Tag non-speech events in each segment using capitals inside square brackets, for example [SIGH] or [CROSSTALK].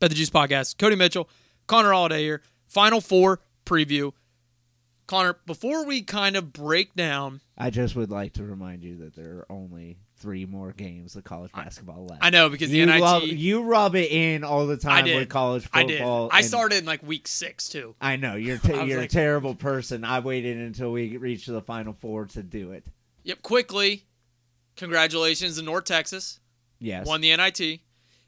Bet the Juice Podcast. Cody Mitchell, Connor Holiday here. Final four preview. Connor, before we kind of break down, I just would like to remind you that there are only three more games of college basketball left. I know because the you, NIT. love- you rub it in all the time with college football. I did. I started in like week six too. I know you're [LAUGHS] t- I you're like- a terrible person. I waited until we reached the final four to do it. Yep. Quickly, congratulations to North Texas. Yes. Won the NIT.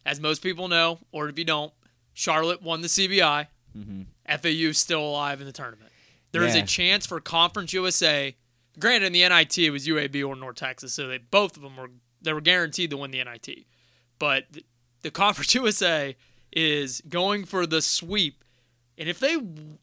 As most people know, or if you don't, Charlotte won the CBI. Mhm. FAU is still alive in the tournament. There is Yeah. a chance for Conference USA. Granted, in the NIT it was UAB or North Texas, so they both of them were they were guaranteed to win the NIT. But the, the Conference [LAUGHS] USA is going for the sweep, and if they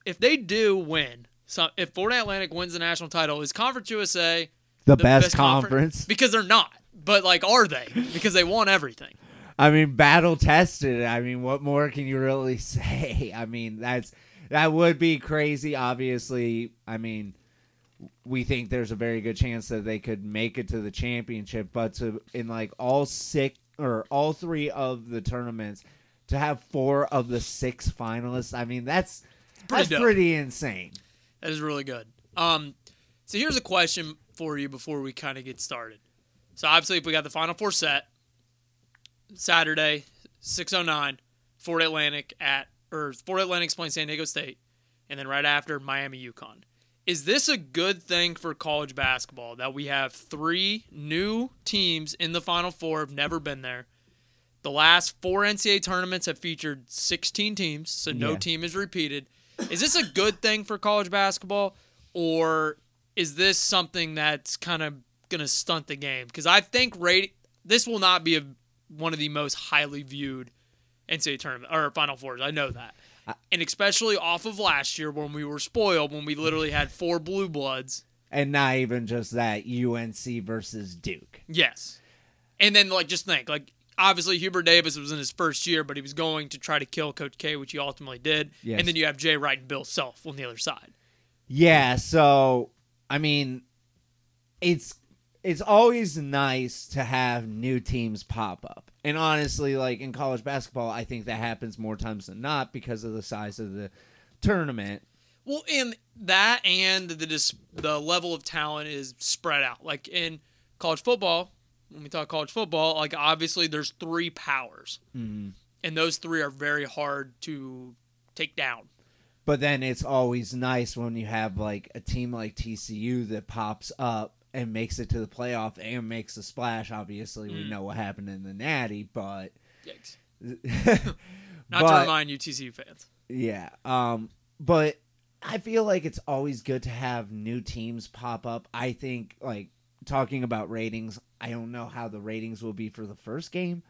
if they do win, so if Florida Atlantic wins the national title, is Conference USA the, the best, confer- conference. Because they're not. But like, are they? Because they won everything. I mean, battle tested. I mean, what more can you really [LAUGHS] say? I mean, that's that would be crazy. Obviously, I mean, we think there's a very good chance that they could make it to the championship, but to in like all six or all three of the tournaments to have four of the six finalists. I mean, that's pretty that's dope. pretty insane. That is really good. Um, so here's a question for you before we kind of get started. So obviously, if we got the Final Four set Saturday, six oh nine, Fort Atlantic at or Fort Atlantic's playing San Diego State, and then right after Miami UConn. Is this a good thing for college basketball that we have three new teams in the Final Four? Have never been there. The last four NCAA tournaments have featured 16 teams, so no Yeah. team is repeated. Is this a good thing for college basketball, or is this something that's kind of going to stunt the game? Because I think rate this will not be a, one of the most highly viewed NCAA tournament or Final Fours. I know that, and especially off of last year when we were spoiled, when we literally had four blue bloods. And not even just that, UNC versus Duke. Yes. And then like just think, like obviously Hubert Davis was in his first year, but he was going to try to kill Coach K, which he ultimately did. Yes. And then you have Jay Wright and Bill Self on the other side. Yeah, so I mean it's it's always nice to have new teams pop up. And honestly, like in college basketball, I think that happens more times than not because of the size of the tournament. Well, and that and the dis- the level of talent is spread out. Like in college football, when we talk college football, like obviously there's three powers, Mhm. and those three are very hard to take down. But then it's always nice when you have like a team like TCU that pops up and makes it to the playoff and makes a splash. Obviously, we Mm. know what happened in the Natty, but Yikes. [LAUGHS] Not to remind you, TCU fans. Yeah. Um but I feel like it's always good to have new teams pop up. I think like talking about ratings, I don't know how the ratings will be for the first game.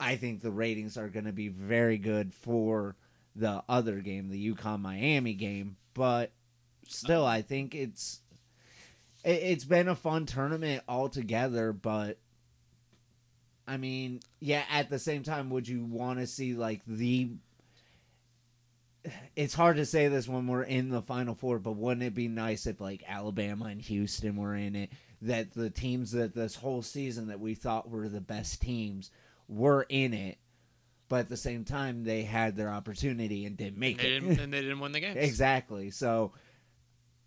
I think the ratings are going to be very good for the other game, the UConn Miami game, but still I think it's it, it's been a fun tournament altogether, but I mean, yeah, at the same time would you want to see like the it's hard to say this when we're in the final four, but wouldn't it be nice if like Alabama and Houston were in it? That the teams that this whole season that we thought were the best teams were in it, but at the same time they had their opportunity and didn't make They it. didn't, and they didn't win the [LAUGHS] game. exactly. So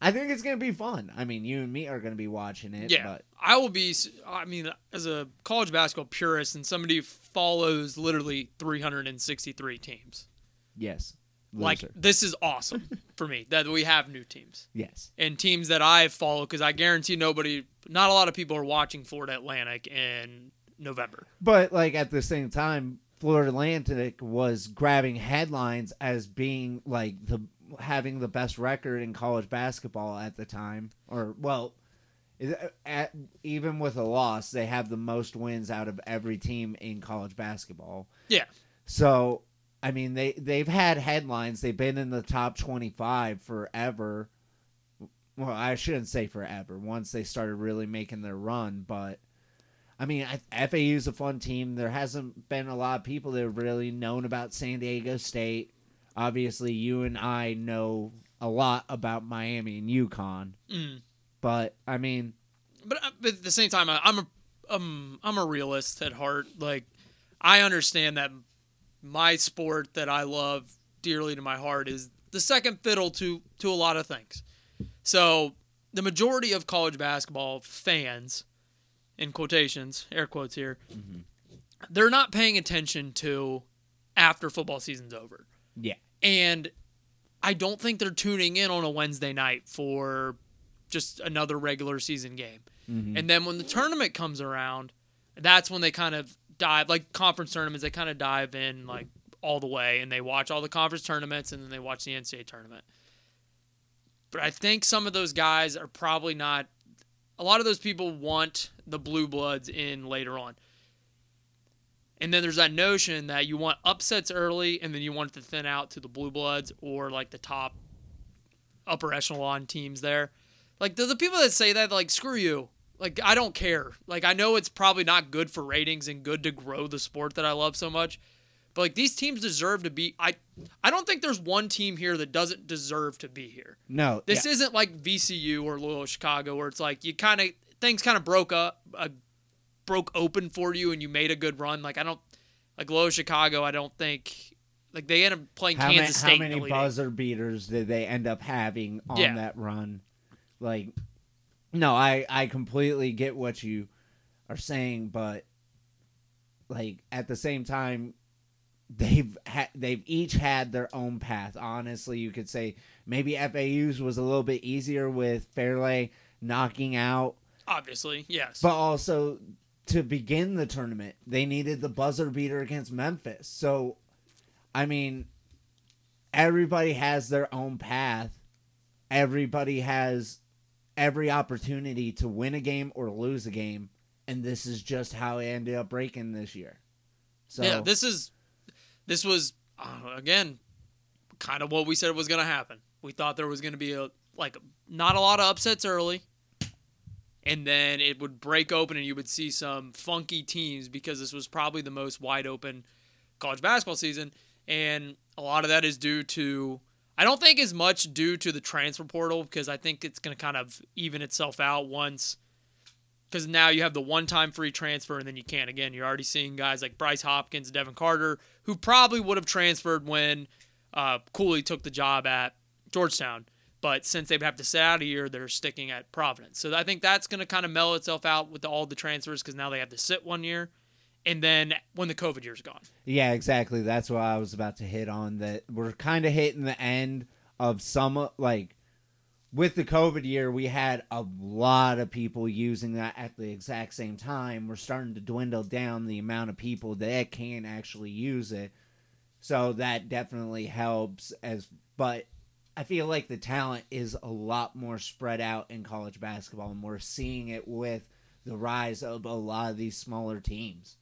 I think it's gonna be fun. I mean, you and me are gonna be watching it. Yeah, but I will be. I mean, as a college basketball purist and somebody who follows literally 363 teams, yes, like this is awesome [LAUGHS] for me that we have new teams yes, and teams that I follow because I guarantee nobody, not a lot of people are watching Florida Atlantic in November. But like at the same time, Florida Atlantic was grabbing headlines as being like the having the best record in college basketball at the time, or well, uh, at, even with a loss, they have the most wins out of every team in college basketball. Yeah. So I mean, they they've had headlines. They've been in the top twenty five forever. Well, I shouldn't say forever. Once they started really making their run, but I mean, I, FAU is a fun team. There hasn't been a lot of people that have really known about San Diego State. Obviously, you and I know a lot about Miami and UConn, Mm. but I mean, But, uh, but at the same time, I- I'm a um, I'm a realist at heart. Like I understand that my sport that I love dearly to my heart is the second fiddle to to a lot of things. So the majority of college basketball fans, in quotations, air quotes here, they're not paying attention to after football season's over. Yeah. And I don't think they're tuning in on a Wednesday night for just another regular season game. Mm-hmm. And then when the tournament comes around, that's when they kind of dive like conference tournaments, they kind of dive in like all the way and they watch all the conference tournaments and then they watch the NCAA tournament. But I think some of those guys are probably not a lot of those people want the blue bloods in later on. And then there's that notion that you want upsets early and then you want it to thin out to the blue bloods or like the top upper echelon teams there. Like the, the people that say that, like, screw you. Like, I don't care. Like, I know it's probably not good for ratings and good to grow the sport that I love so much. But like these teams deserve to be I I don't think there's one team here that doesn't deserve to be here. No. This yeah. isn't like VCU or Loyola Chicago where it's like you kind of things kind of broke up, uh, broke open for you, and you made a good run. Like I don't like low Chicago. I don't think like they end up playing how, Kansas ma- State. how many buzzer beaters did they end up having on Yeah. that run? Like, no, I I completely get what you are saying, but like at the same time, they've ha- they've each had their own path. Honestly, you could say maybe FAU's was a little bit easier with Fairleigh knocking out Obviously, yes. but also to begin the tournament, they needed the buzzer beater against Memphis. So, I mean, everybody has their own path. Everybody has every opportunity to win a game or lose a game, and this is just how it ended up breaking this year. So, yeah, this is this was uh, again kind of what we said was going to happen. We thought there was going to be a like not a lot of upsets early, and then it would break open, and you would see some funky teams because this was probably the most wide open college basketball season, and a lot of that is due to. I don't think as much due to the transfer portal because I think it's going to kind of even itself out once because now you have the one-time free transfer and then you can't again. You're already seeing guys like Bryce Hopkins, Devin Carter, who probably would have transferred when uh, Cooley took the job at Georgetown, but since they have to sit out a year, they're sticking at Providence. So I think that's going to kind of mellow itself out with all the transfers because now they have to sit one year, and then when the COVID year's gone. Yeah, exactly. That's what I was about to hit on. That we're kind of hitting the end of some like with the COVID year, we had a lot of people using that at the exact same time. We're starting to dwindle down the amount of people that can actually use it. So that definitely helps as but I feel like the talent is a lot more spread out in college basketball and we're seeing it with the rise of a lot of these smaller teams.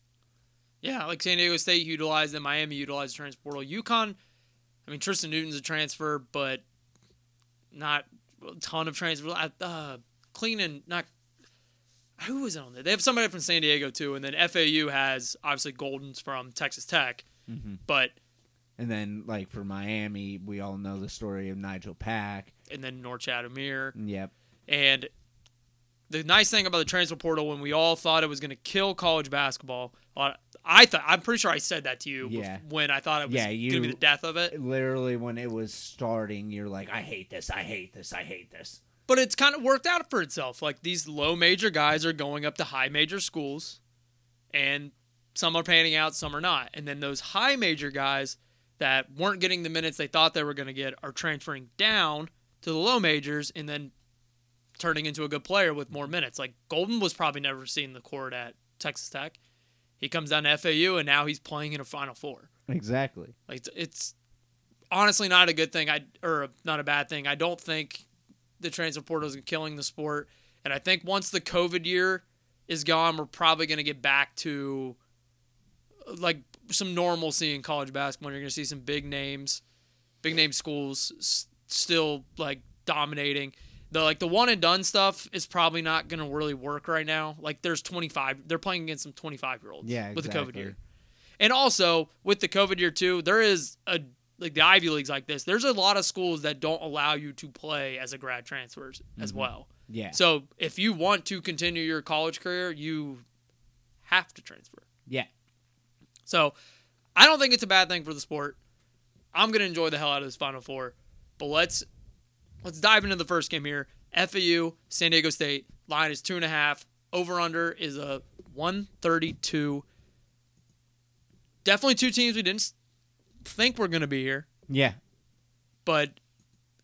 Yeah, like San Diego State utilized them, Miami utilized the transfer portal. UConn, I mean Tristan Newton's a transfer, but not a ton of transfer. Uh, Cleaning, not who was on there? They have somebody from San Diego too, and then FAU has obviously Goldin's from Texas Tech, Mhm. but And then, like for Miami, we all know the story of Nigel Pack. and then Norchad Omier. Yep. And the nice thing about the transfer portal, when we all thought it was going to kill college basketball, uh, I thought I'm pretty sure I said that to you Yeah. when I thought it was Yeah, going to be the death of it. Literally, when it was starting, you're like, I hate this, I hate this, I hate this. But it's kind of worked out for itself. Like these low major guys are going up to high major schools, and some are panning out, some are not. And then those high major guys that weren't getting the minutes they thought they were going to get are transferring down to the low majors and then turning into a good player with more minutes. Like Goldin was probably never seen the court at Texas Tech. He comes down to FAU and now he's playing in a Final Four. Exactly. Like it's, it's honestly not a good thing. I or not a bad thing. I don't think the transfer portal is killing the sport, and I think once the COVID year is gone, we're probably going to get back to like some normalcy in college basketball. You're going to see some big names, big name schools s- still like dominating. The like the one and done stuff is probably not going to really work right now. Like there's 25, they're playing against some 25 year olds Yeah, with the COVID year. And also with the COVID year too, there is a like the Ivy leagues like this. There's a lot of schools that don't allow you to play as a grad transfers as mm-hmm. well. Yeah. So if you want to continue your college career, you have to transfer. yeah. So I don't think it's a bad thing for the sport. I'm gonna enjoy the hell out of this Final Four. But let's let's dive into the first game here. FAU, San Diego State. Line is two and a half. Over under is a 132. Definitely two teams we didn't think were going to be here. Yeah. But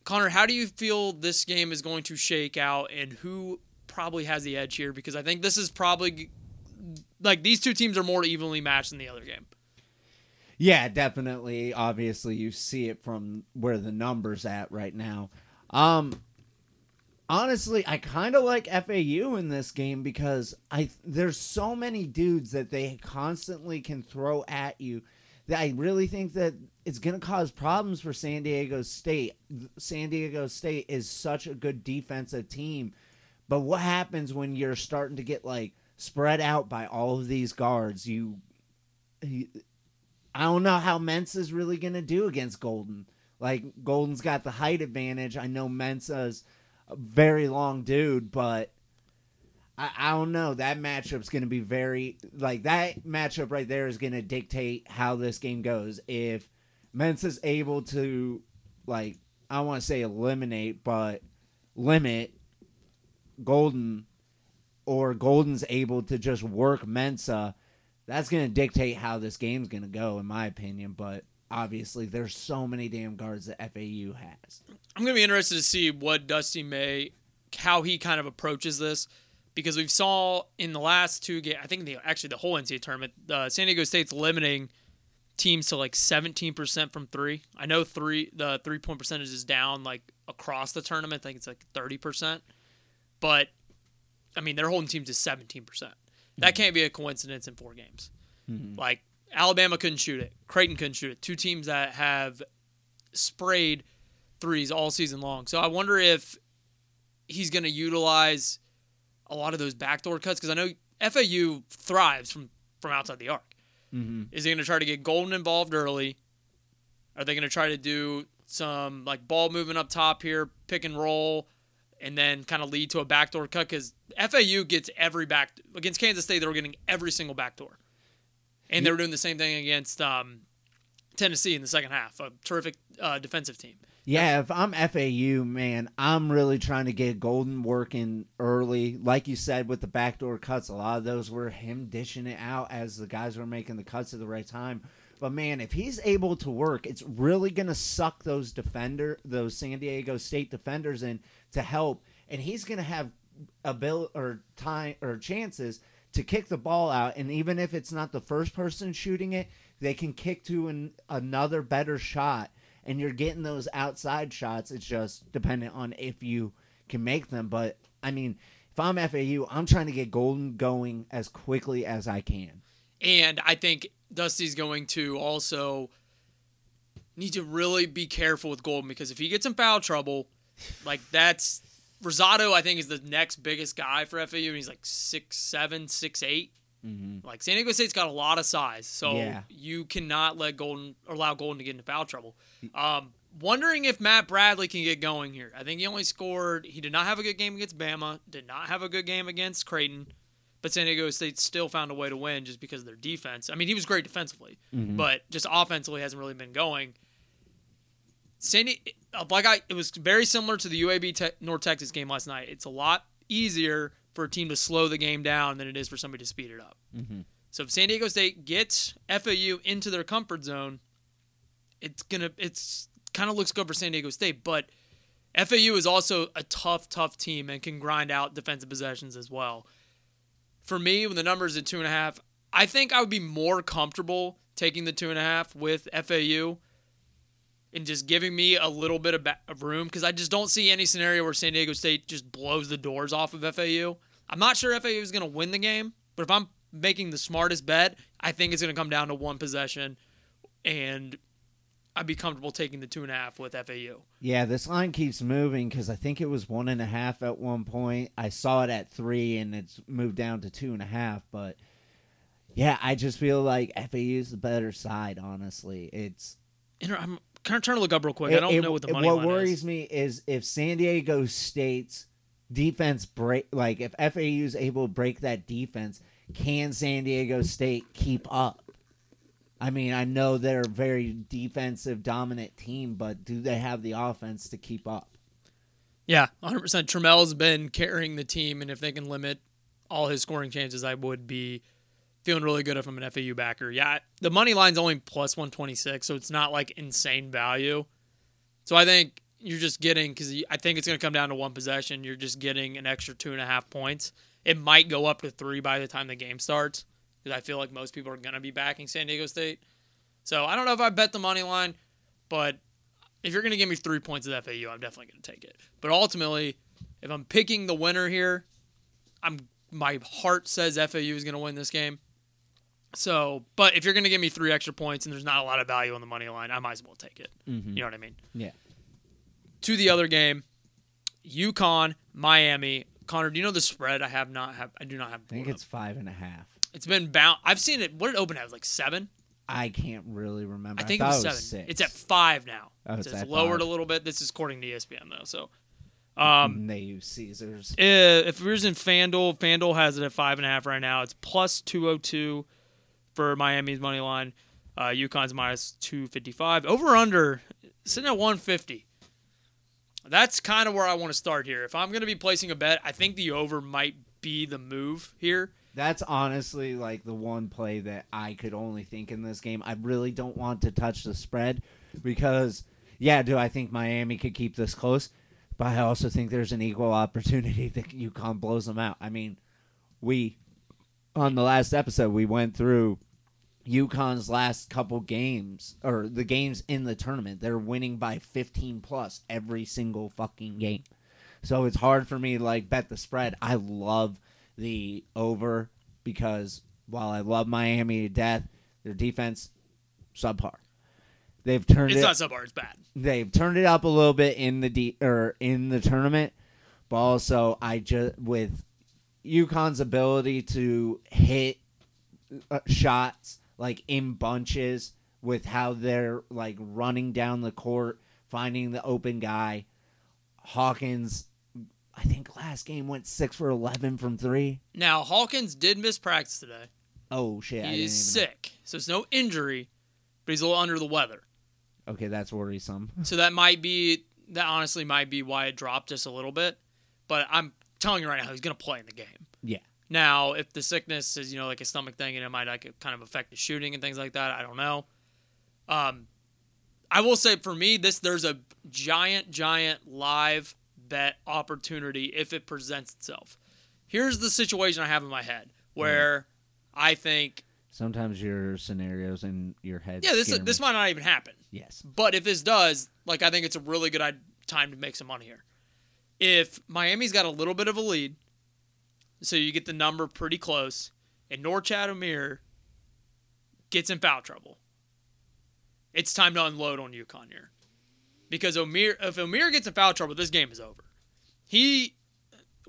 Connor, how do you feel this game is going to shake out and who probably has the edge here? Because I think this is probably like these two teams are more evenly matched than the other game. Yeah, definitely. Obviously, you see it from where the numbers at right now. Um, honestly, I kind of like FAU in this game because I there's so many dudes that they constantly can throw at you that I really think that it's going to cause problems for San Diego State. San Diego State is such a good defensive team, but what happens when you're starting to get like spread out by all of these guards? You, I don't know how Mensah's really going to do against Goldin. Like Goldin's got the height advantage. I know Mensah's a very long dude, but I, I don't know. That matchup's going to be very like that matchup right there is going to dictate how this game goes. If Mensah's able to like I want to say eliminate, but limit Goldin, or Goldin's able to just work Mensah, that's going to dictate how this game's going to go, in my opinion. But obviously, there's so many damn guards that FAU has. I'm going to be interested to see what Dusty May, how he kind of approaches this, because we've saw in the last two games, I think the actually the whole NCAA tournament, uh, San Diego State's limiting teams to like 17% from three. I know three the three point percentage is down like across the tournament. I think it's like 30%, but I mean they're holding teams to 17%. That can't be a coincidence in four games. Mm-hmm. Like Alabama couldn't shoot it, Creighton couldn't shoot it. Two teams that have sprayed threes all season long. So I wonder if he's going to utilize a lot of those backdoor cuts because I know FAU thrives from from outside the arc. Mm-hmm. Is he going to try to get Goldin involved early? Are they going to try to do some like ball movement up top here, pick and roll, and then kind of lead to a backdoor cut? Because FAU gets every back against Kansas State, they were getting every single backdoor, and they were doing the same thing against um, Tennessee in the second half. A terrific uh, defensive team. Yeah, if I'm FAU, man, I'm really trying to get Goldin working early. Like you said, with the backdoor cuts, a lot of those were him dishing it out as the guys were making the cuts at the right time. But man, if he's able to work, it's really gonna suck those defender, those San Diego State defenders in to help, and he's gonna have ability or time or chances to kick the ball out. And even if it's not the first person shooting it, they can kick to an, another better shot and you're getting those outside shots. It's just dependent on if you can make them. But I mean, if I'm FAU, I'm trying to get Goldin going as quickly as I can. And I think Dusty's going to also need to really be careful with Goldin because if he gets in foul trouble, like that's Rosado, I think, is the next biggest guy for FAU, and he's like six seven, six eight. Mm-hmm. Like San Diego State's got a lot of size, so Yeah. you cannot let Goldin or allow Goldin to get into foul trouble. Um, wondering if Matt Bradley can get going here. I think he only scored. He did not have a good game against Bama. Did not have a good game against Creighton. But San Diego State still found a way to win just because of their defense. I mean, he was great defensively, Mhm. but just offensively hasn't really been going. Sandy, like I, it was very similar to the UAB te- North Texas game last night. It's a lot easier for a team to slow the game down than it is for somebody to speed it up. Mhm. So if San Diego State gets FAU into their comfort zone, it's gonna it's kind of looks good for San Diego State, but FAU is also a tough, tough team and can grind out defensive possessions as well. For me, when the number is at two and a half, I think I would be more comfortable taking the two and a half with FAU and just giving me a little bit of, ba- of room because I just don't see any scenario where San Diego State just blows the doors off of FAU. I'm not sure FAU is going to win the game, but if I'm making the smartest bet, I think it's going to come down to one possession, and I'd be comfortable taking the two and a half with FAU. Yeah, this line keeps moving because I think it was one and a half at one point. I saw it at three, and it's moved down to two and a half. But yeah, I just feel like FAU is the better side. Honestly, it's And I'm trying to look up real quick. I don't it- know what the it- money What worries is. me is if San Diego State's defense break, like if FAU is able to break that defense, can San Diego State keep up? I mean, I know they're a very defensive dominant team, but do they have the offense to keep up? Yeah, 100%. Trammell's been carrying the team, and if they can limit all his scoring chances, I would be feeling really good if I'm an FAU backer. Yeah, the money line's only plus 126, so it's not like insane value. So I think you're just getting, because I think it's going to come down to one possession, you're just getting an extra two and a half points. It might go up to three by the time the game starts, because I feel like most people are going to be backing San Diego State. So I don't know if I bet the money line, but if you're going to give me three points at FAU, I'm definitely going to take it. But ultimately, if I'm picking the winner here, I'm my heart says FAU is going to win this game. So, but if you're going to give me three extra points and there's not a lot of value on the money line, I might as well take it. Mm-hmm. You know what I mean? Yeah. To the other game, UConn, Miami. Connor, do you know the spread? I have not have. I do not have. I think it's up. five and a half. It's been bound. I've seen it. What did it open at? Like seven. I can't really remember. I think it was seven. six. It's at five now. Oh, it's it's lowered five. a little bit. This is according to ESPN though. So, um, they use Caesars. Uh, if we're in FanDuel, FanDuel has it at five and a half right now. It's plus two hundred two for Miami's money line. Uh, UConn's minus two fifty five. Over under sitting at one fifty. That's kind of where I want to start here. If I'm going to be placing a bet, I think the over might be the move here. That's honestly like the one play that I could only think in this game. I really don't want to touch the spread because, yeah, do I think Miami could keep this close? But I also think there's an equal opportunity [LAUGHS] that UConn blows them out. I mean, we on the last episode we went through UConn's last couple games or the games in the tournament. They're winning by 15 plus every single fucking game. So it's hard for me to like bet the spread. I love the over because while I love Miami to death, their defense subpar. They've turned It's it not subpar. It's bad. they've turned it up a little bit in the de- or in the tournament, but also I just with UConn's ability to hit uh, shots like in bunches with how they're like running down the court, finding the open guy. Hawkins, I think last game went six for eleven from three. Now Hawkins did miss practice today. Oh shit! He's even know. sick, so it's no injury, but he's a little under the weather. Okay, that's worrisome. [LAUGHS] So that might be that honestly might be why it dropped just a little bit. But I'm telling you right now, he's gonna play in the game. Yeah. Now, if the sickness is you know like a stomach thing and it might like kind of affect the shooting and things like that, I don't know. Um, I will say for me, this there's a giant, giant live bet opportunity if it presents itself. Here's the situation I have in my head where I think, Sometimes your scenarios in your head. yeah, this this me. might not even happen. Yes. But if this does, like, I think it's a really good time to make some money here. If Miami's got a little bit of a lead, so you get the number pretty close, and Norchad Omier gets in foul trouble, it's time to unload on UConn here. Because Omier, if Omier gets in foul trouble, this game is over. He,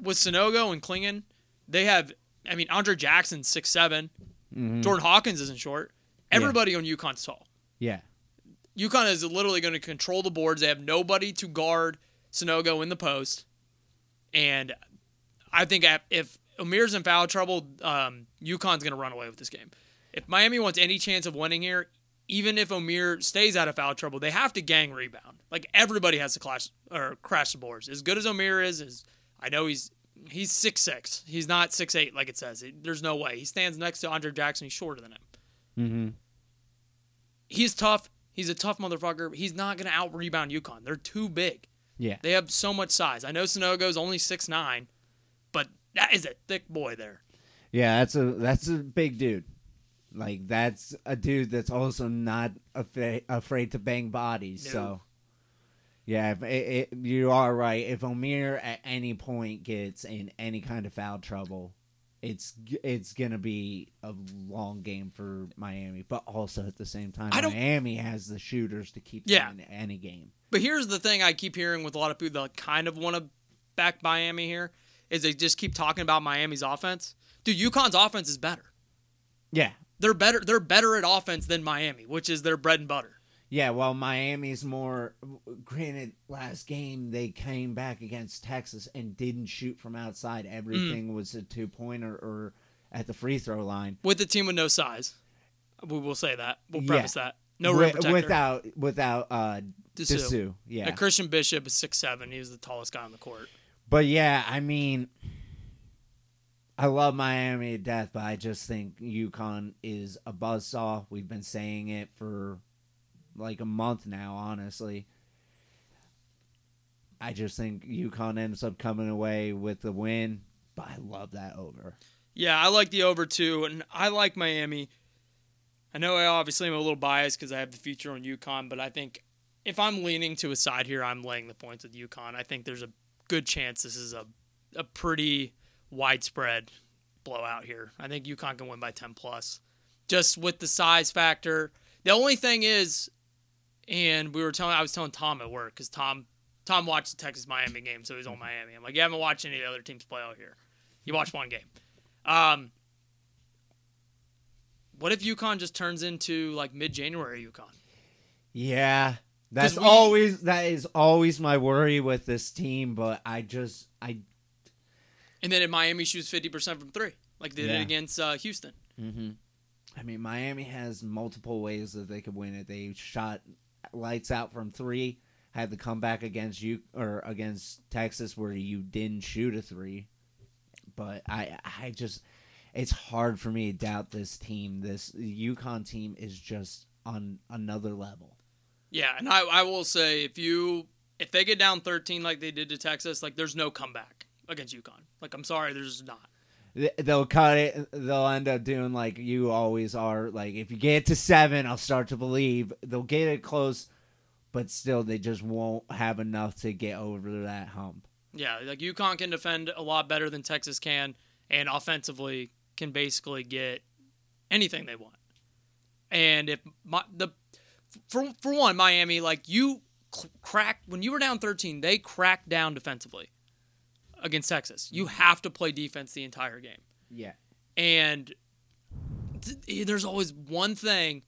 with Sanogo and Clingan, they have, I mean, Andre Jackson, six seven. Mhm. Jordan Hawkins isn't short. Everybody on UConn's tall. Yeah. UConn is literally going to control the boards. They have nobody to guard Sanogo in the post. And I think if- Omier's in foul trouble, um, UConn's going to run away with this game. If Miami wants any chance of winning here, even if Omier stays out of foul trouble, they have to gang rebound. Like everybody has to clash or crash the boards. As good as Omier is, is I know he's he's six six. He's not six eight like it says. There's no way. He stands next to Andre Jackson. He's shorter than him Mm-hmm. he's tough. He's a tough motherfucker. He's not going to out rebound UConn. They're too big. Yeah. They have so much size. I know Sanogo's only six nine, that is a thick boy there. Yeah, that's a that's a big dude. Like that's a dude that's also not afraid afraid to bang bodies. No. So, yeah, if it, it, you are right. If Omier at any point gets in any kind of foul trouble, it's it's gonna be a long game for Miami. But also at the same time, Miami has the shooters to keep Yeah. in any game. But here's the thing I keep hearing with a lot of people that kind of want to back Miami here is they just keep talking about Miami's offense. Dude, UConn's offense is better. Yeah, They're better. They're better at offense than Miami, which is their bread and butter. Yeah, well, Miami's more. Granted, last game they came back against Texas and didn't shoot from outside. Everything was a two pointer or at the free throw line. With a team with no size. We will say that. We'll Yeah. preface that. No rim protector. without without uh Disu. Disu. Yeah. And Christian Bishop is six seven. He was the tallest guy on the court. But yeah, I mean, I love Miami to death, but I just think UConn is a buzzsaw. We've been saying it for like a month now, honestly. I just think UConn ends up coming away with the win, but I love that over. Yeah, I like the over too, and I like Miami. I know I obviously am a little biased because I have the future on UConn, but I think if I'm leaning to a side here, I'm laying the points with UConn. I think there's a good chance this is a a pretty widespread blowout here. I think UConn can win by 10 plus, just with the size factor. The only thing is, and we were telling, I was telling Tom at work because Tom Tom watched the Texas Miami game, so he's on Miami. I'm like, you haven't watched any of the other teams play out here. You watched one game. Um, what if UConn just turns into like mid January UConn? Yeah. That's we- always that is always my worry with this team, but I just I And then in Miami she was 50% from three, like they Yeah. did against uh, Houston. Mm-hmm. I mean, Miami has multiple ways that they could win it. They shot lights out from three, had the comeback against you or against Texas where you didn't shoot a three. But I, I just, it's hard for me to doubt this team. This UConn team is just on another level. Yeah, and I, I will say if you if they get down 13 like they did to Texas, like there's no comeback against UConn. Like I'm sorry, there's not. They'll cut it. They'll end up doing like you always are. Like if you get to seven, I'll start to believe they'll get it close, but still they just won't have enough to get over that hump. Yeah, like UConn can defend a lot better than Texas can, and offensively can basically get anything they want. And if my, the for for one, Miami like you cl- crack when you were down 13, they cracked down defensively against Texas. You mm-hmm. have to play defense the entire game. Yeah. And th- there's always one thing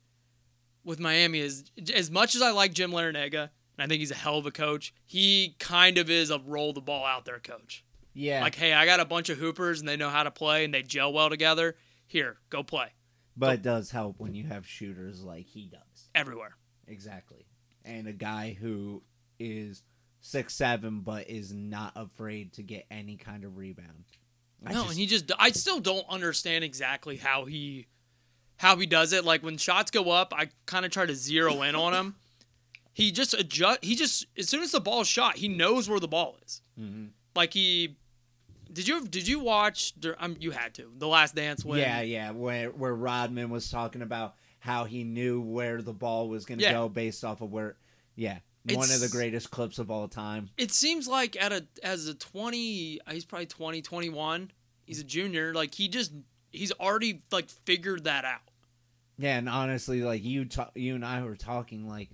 with Miami is as much as I like Jim Larrañaga, and I think he's a hell of a coach, he kind of is a roll the ball out there coach. Yeah. Like, hey, I got a bunch of hoopers and they know how to play and they gel well together. Here, go play but it does help when you have shooters like he does. everywhere. Exactly. And a guy who is six seven but is not afraid to get any kind of rebound. I no, just- and he just I still don't understand exactly how he how he does it. Like when shots go up, I kind of try to zero in on him. [LAUGHS] He just adjust. He just as soon as the ball's shot, he knows where the ball is. Mhm. Like he did you did you watch? Um, you had to the Last Dance when Yeah, yeah. Where where Rodman was talking about how he knew where the ball was going to Yeah. go based off of where. Yeah, one of the greatest clips of all time. it seems like at a as a 20 uh, he's probably 20 21 he's a junior like he just he's already like figured that out Yeah, and honestly, like you, ta- you and I were talking, like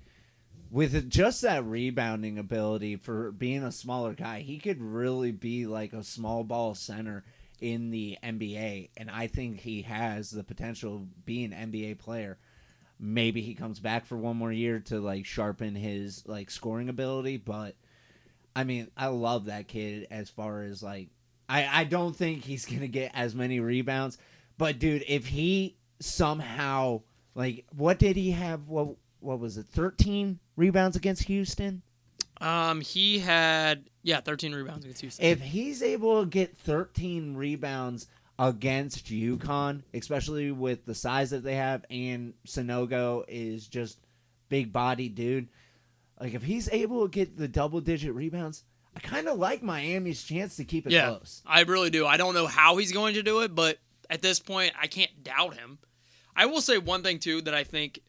with just that rebounding ability for being a smaller guy, he could really be like a small ball center in the NBA, and I think he has the potential of being an NBA player. Maybe he comes back for one more year to like sharpen his like scoring ability, but I mean, I love that kid as far as like I I don't think he's [LAUGHS] going to get as many rebounds, but dude, if he somehow like what did he have what what was it 13 rebounds against Houston? Um he had yeah 13 rebounds against Houston If he's able to get 13 rebounds against UConn, especially with the size that they have and Sanogo is just big body dude. Like if he's able to get the double digit rebounds, I kind of like Miami's chance to keep it yeah close. i really do i don't know how he's going to do it but at this point i can't doubt him i will say one thing too that i think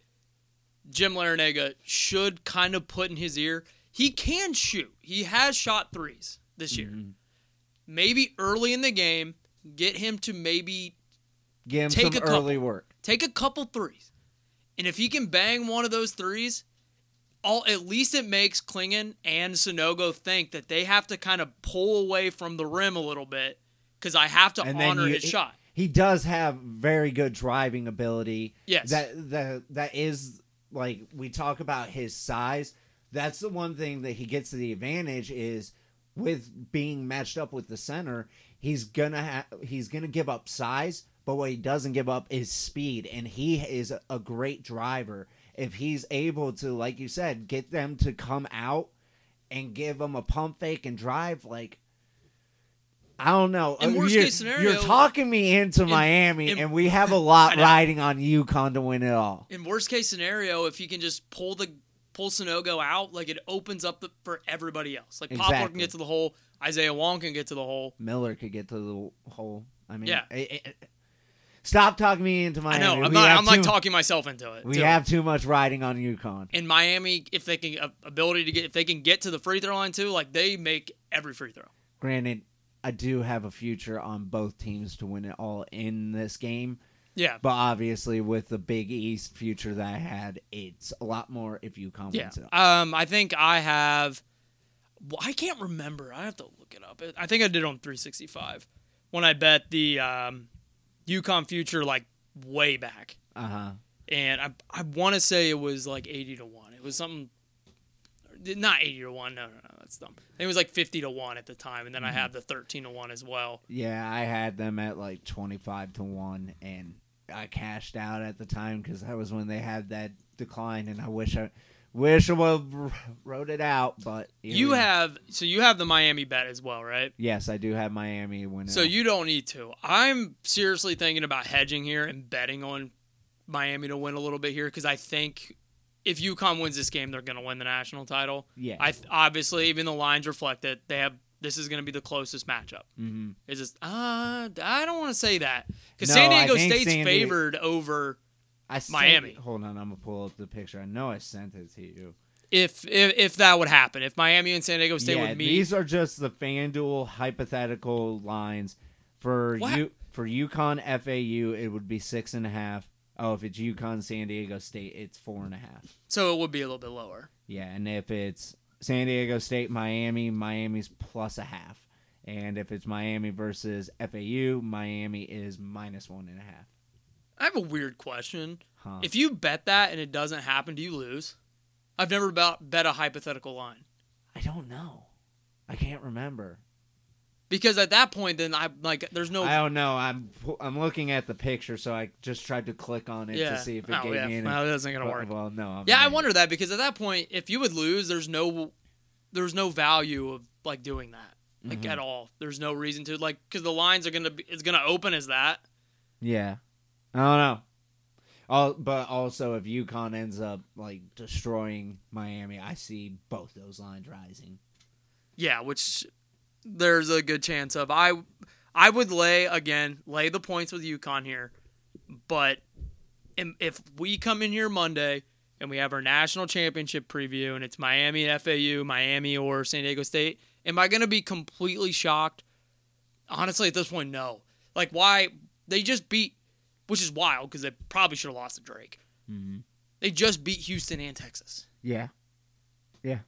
jim Larrañaga should kind of put in his ear he can shoot he has shot threes this year Mhm. maybe early in the game get him to maybe Give him Take some a couple. early work. take a couple threes. And if he can bang one of those threes, all at least it makes Clingan and Sanogo think that they have to kind of pull away from the rim a little bit because I have to And honor you- his shot. He does have very good driving ability. Yes. That that that is like we talk about his size. That's the one thing that he gets to the advantage is with being matched up with the center. He's gonna ha- he's gonna give up size, but what he doesn't give up is speed, and he is a great driver. If he's able to, like you said, get them to come out and give them a pump fake and drive, like I don't know. In Uh, worst you're, case scenario- you're talking me into In- Miami, in- and we have a [LAUGHS] lot riding on UConn to win it all. In worst case scenario, if you can just pull the pull Sanogo out, like it opens up the, for everybody else. Like Poplar can get to the hole, Isaiah Wong can get to the hole. Miller could get to the hole. I mean, Yeah. it- it- stop talking me into I Miami. know. I'm We not. I'm like talking myself into it. We too. have too much riding on UConn. in Miami if they can uh, ability to get if they can get to the free throw line too. Like they make every free throw. Granted, I do have a future on both teams to win it all in this game, Yeah. but obviously with the Big East future that I had, it's a lot more if UConn Yeah. wins it. Um, I think I have. well, I can't remember. I have to look it up. I think I did on 365 when I bet the um, UConn future like way back, Uh huh. and I I want to say it was like 80 to one. It was something. Not 80 to 1. No, no, no. That's dumb. I think it was like 50 to 1 at the time. And then I have the 13 to 1 as well. Yeah, I had them at like twenty-five to one, and I cashed out at the time because that was when they had that decline, and I wish I wish I would have wrote it out, but You have. So you have the Miami bet as well, right? Yes, I do have Miami winning. So you don't need to. I'm seriously thinking about hedging here and betting on Miami to win a little bit here because I think if UConn wins this game, they're going to win the national title. yeah, I th- obviously even the lines reflect it. They have this is going to be the closest matchup. hmm Is this? Uh, I don't want to say that because No, San Diego State's favored over I sent Miami. hold on, I'm gonna pull up the picture. I know I sent it to you. if if, if that would happen. If Miami and San Diego State yeah, would meet, these are just the FanDuel hypothetical lines for What? you for UConn FAU. It would be six and a half. Oh, if it's UConn San Diego State, it's four and a half. so it would be a little bit lower. Yeah, and if it's San Diego State Miami, Miami's plus a half. And if it's Miami versus FAU, Miami is minus one and a half. I have a weird question. Huh. If you bet that and it doesn't happen, do you lose? I've never bet, bet a hypothetical line I don't know. I can't remember. Because at that point, then I like there's no I don't know. I'm I'm looking at the picture, so I just tried to click on it yeah. to see if it oh, gave yeah. me any. Well, that isn't gonna well, work. well, no. I'm yeah, I wonder that because at that point, if you would lose, there's no there's no value of like doing that like Mhm. at all. There's no reason to like because the lines are gonna be it's gonna open as that. Yeah, I don't know. All, but also, if UConn ends up like destroying Miami, I see both those lines rising. Yeah, which there's a good chance of. I I would lay again lay the points with UConn here, but if we come in here Monday and we have our national championship preview and it's Miami and FAU, Miami or San Diego State, am I going to be completely shocked? Honestly, at this point, no. Like, why they just beat, which is wild because they probably should have lost to Drake. Mm-hmm. They just beat Houston and Texas. Yeah, Like,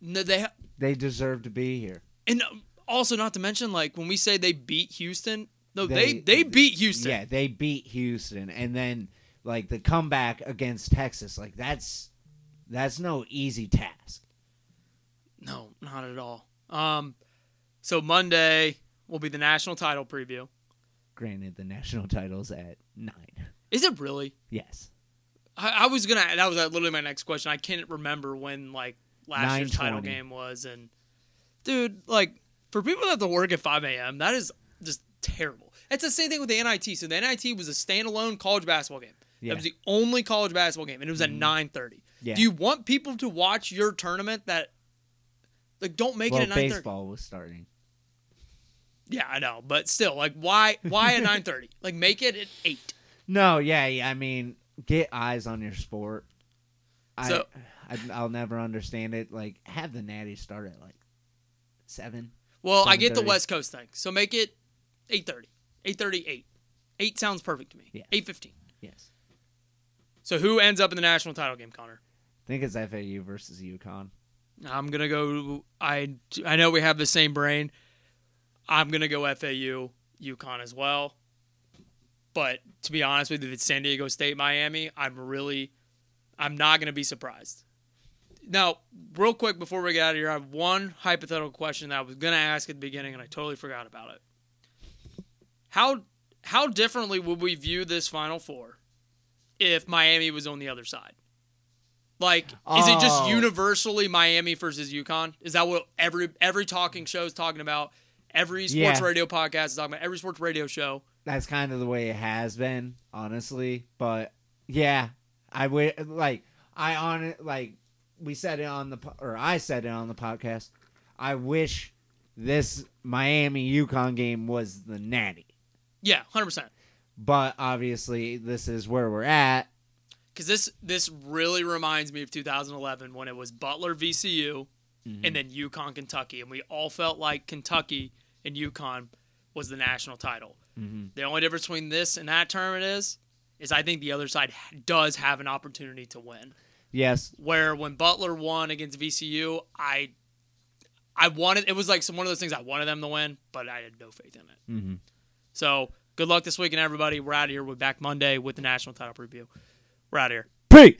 no, they they deserve to be here. And also, not to mention, like when we say they beat Houston, no, they They- they, beat Houston. Yeah, they beat Houston, and then like the comeback against Texas, like that's that's no easy task. No, not at all. Um, so Monday will be the national title preview. Granted, the national title's at nine. Is it really? Yes, I, I was gonna. That was literally my next question. I can't remember when like last year's title game was, and dude, like for people that have to work at 5 a.m., that is just terrible. It's the same thing with the NIT. So the NIT was a standalone college basketball game. Yeah. That was the only college basketball game, and it was at mm-hmm. 9:30. Yeah. Do you want people to watch your tournament that like don't make well, it at 9:30? baseball was starting. Yeah, I know, but still, like, why why at 9:30? [LAUGHS] like, make it at eight. No, yeah, yeah, I mean, get eyes on your sport. So- I, I, I'll never understand it. Like, have the Natty start at like seven. Well, I get the West Coast thing, so make it 8:30, 8:30, 8. Eight sounds perfect to me. Yeah. 8:15. Yes, So who ends up in the national title game, Connor? I think it's FAU versus UConn. I'm gonna go. I I know we have the same brain. I'm gonna go FAU, UConn as well. But to be honest with you, if it's San Diego State, Miami, I'm really, I'm not gonna be surprised. Now, real quick before we get out of here, I have one hypothetical question that I was gonna ask at the beginning, and I totally forgot about it. How how differently would we view this Final Four if Miami was on the other side? Like, is it just Oh. universally Miami versus UConn? Is that what every every talking show is talking about? Every sports Yeah. radio podcast is talking about. Every sports radio show. That's kind of the way it has been, honestly. But yeah, I would like I on it like we said it on the or I said it on the podcast. I wish this Miami UConn game was the natty, Yeah, hundred percent. but obviously this is where we're at. Because this this really reminds me of 2011 when it was Butler VCU mm-hmm. and then UConn Kentucky, and we all felt like Kentucky and UConn was the national title. Mm-hmm. The only difference between this and that tournament is, is I think the other side does have an opportunity to win. Yes, Where when Butler won against VCU, I I wanted it was like some one of those things I wanted them to win, but I had no faith in it. mm-hmm. So good luck this weekend, everybody. We're out of here. We're back Monday with the national title preview. We're out of here. peace.